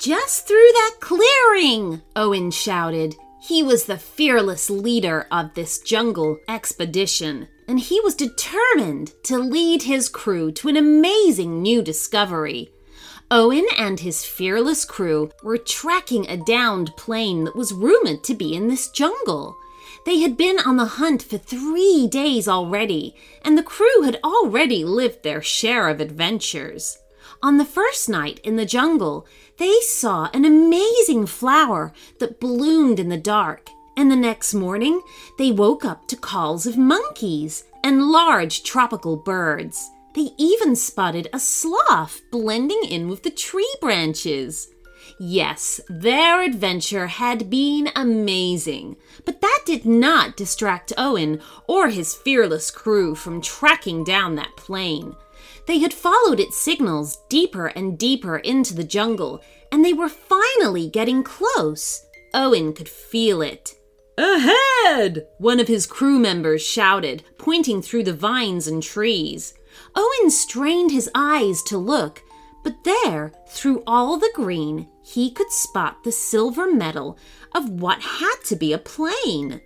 Just through that clearing, Owen shouted. He was the fearless leader of this jungle expedition, and he was determined to lead his crew to an amazing new discovery. Owen and his fearless crew were tracking a downed plane that was rumored to be in this jungle. They had been on the hunt for three days already, and the crew had already lived their share of adventures. On the first night in the jungle, they saw an amazing flower that bloomed in the dark, and the next morning they woke up to calls of monkeys and large tropical birds. They even spotted a sloth blending in with the tree branches. Yes, their adventure had been amazing, but that did not distract Owen or his fearless crew from tracking down that plane. They had followed its signals deeper and deeper into the jungle, and they were finally getting close. Owen could feel it. Ahead! One of his crew members shouted, pointing through the vines and trees. Owen strained his eyes to look, but there, through all the green, he could spot the silver metal of what had to be a plane.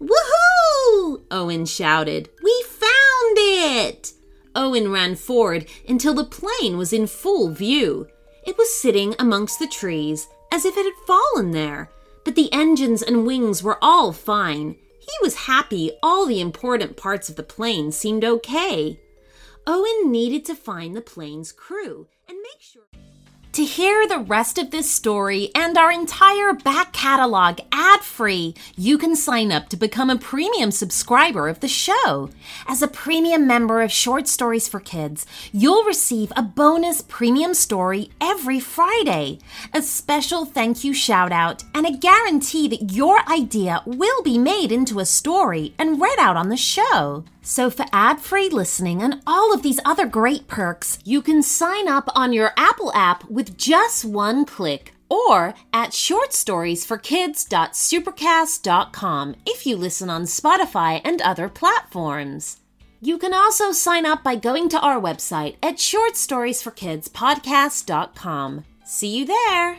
Woohoo! Owen shouted. We found it! Owen ran forward until the plane was in full view. It was sitting amongst the trees as if it had fallen there, but the engines and wings were all fine. He was happy all the important parts of the plane seemed okay. Owen needed to find the plane's crew and make sure. To hear the rest of this story and our entire back catalog ad free, you can sign up to become a premium subscriber of the show. As a premium member of Short Stories for Kids, you'll receive a bonus premium story every Friday, a special thank you shout out, and a guarantee that your idea will be made into a story and read out on the show. So, for ad free listening and all of these other great perks, you can sign up on your Apple app with just one click or at shortstoriesforkids.supercast.com if you listen on Spotify and other platforms. You can also sign up by going to our website at shortstoriesforkidspodcast.com. See you there!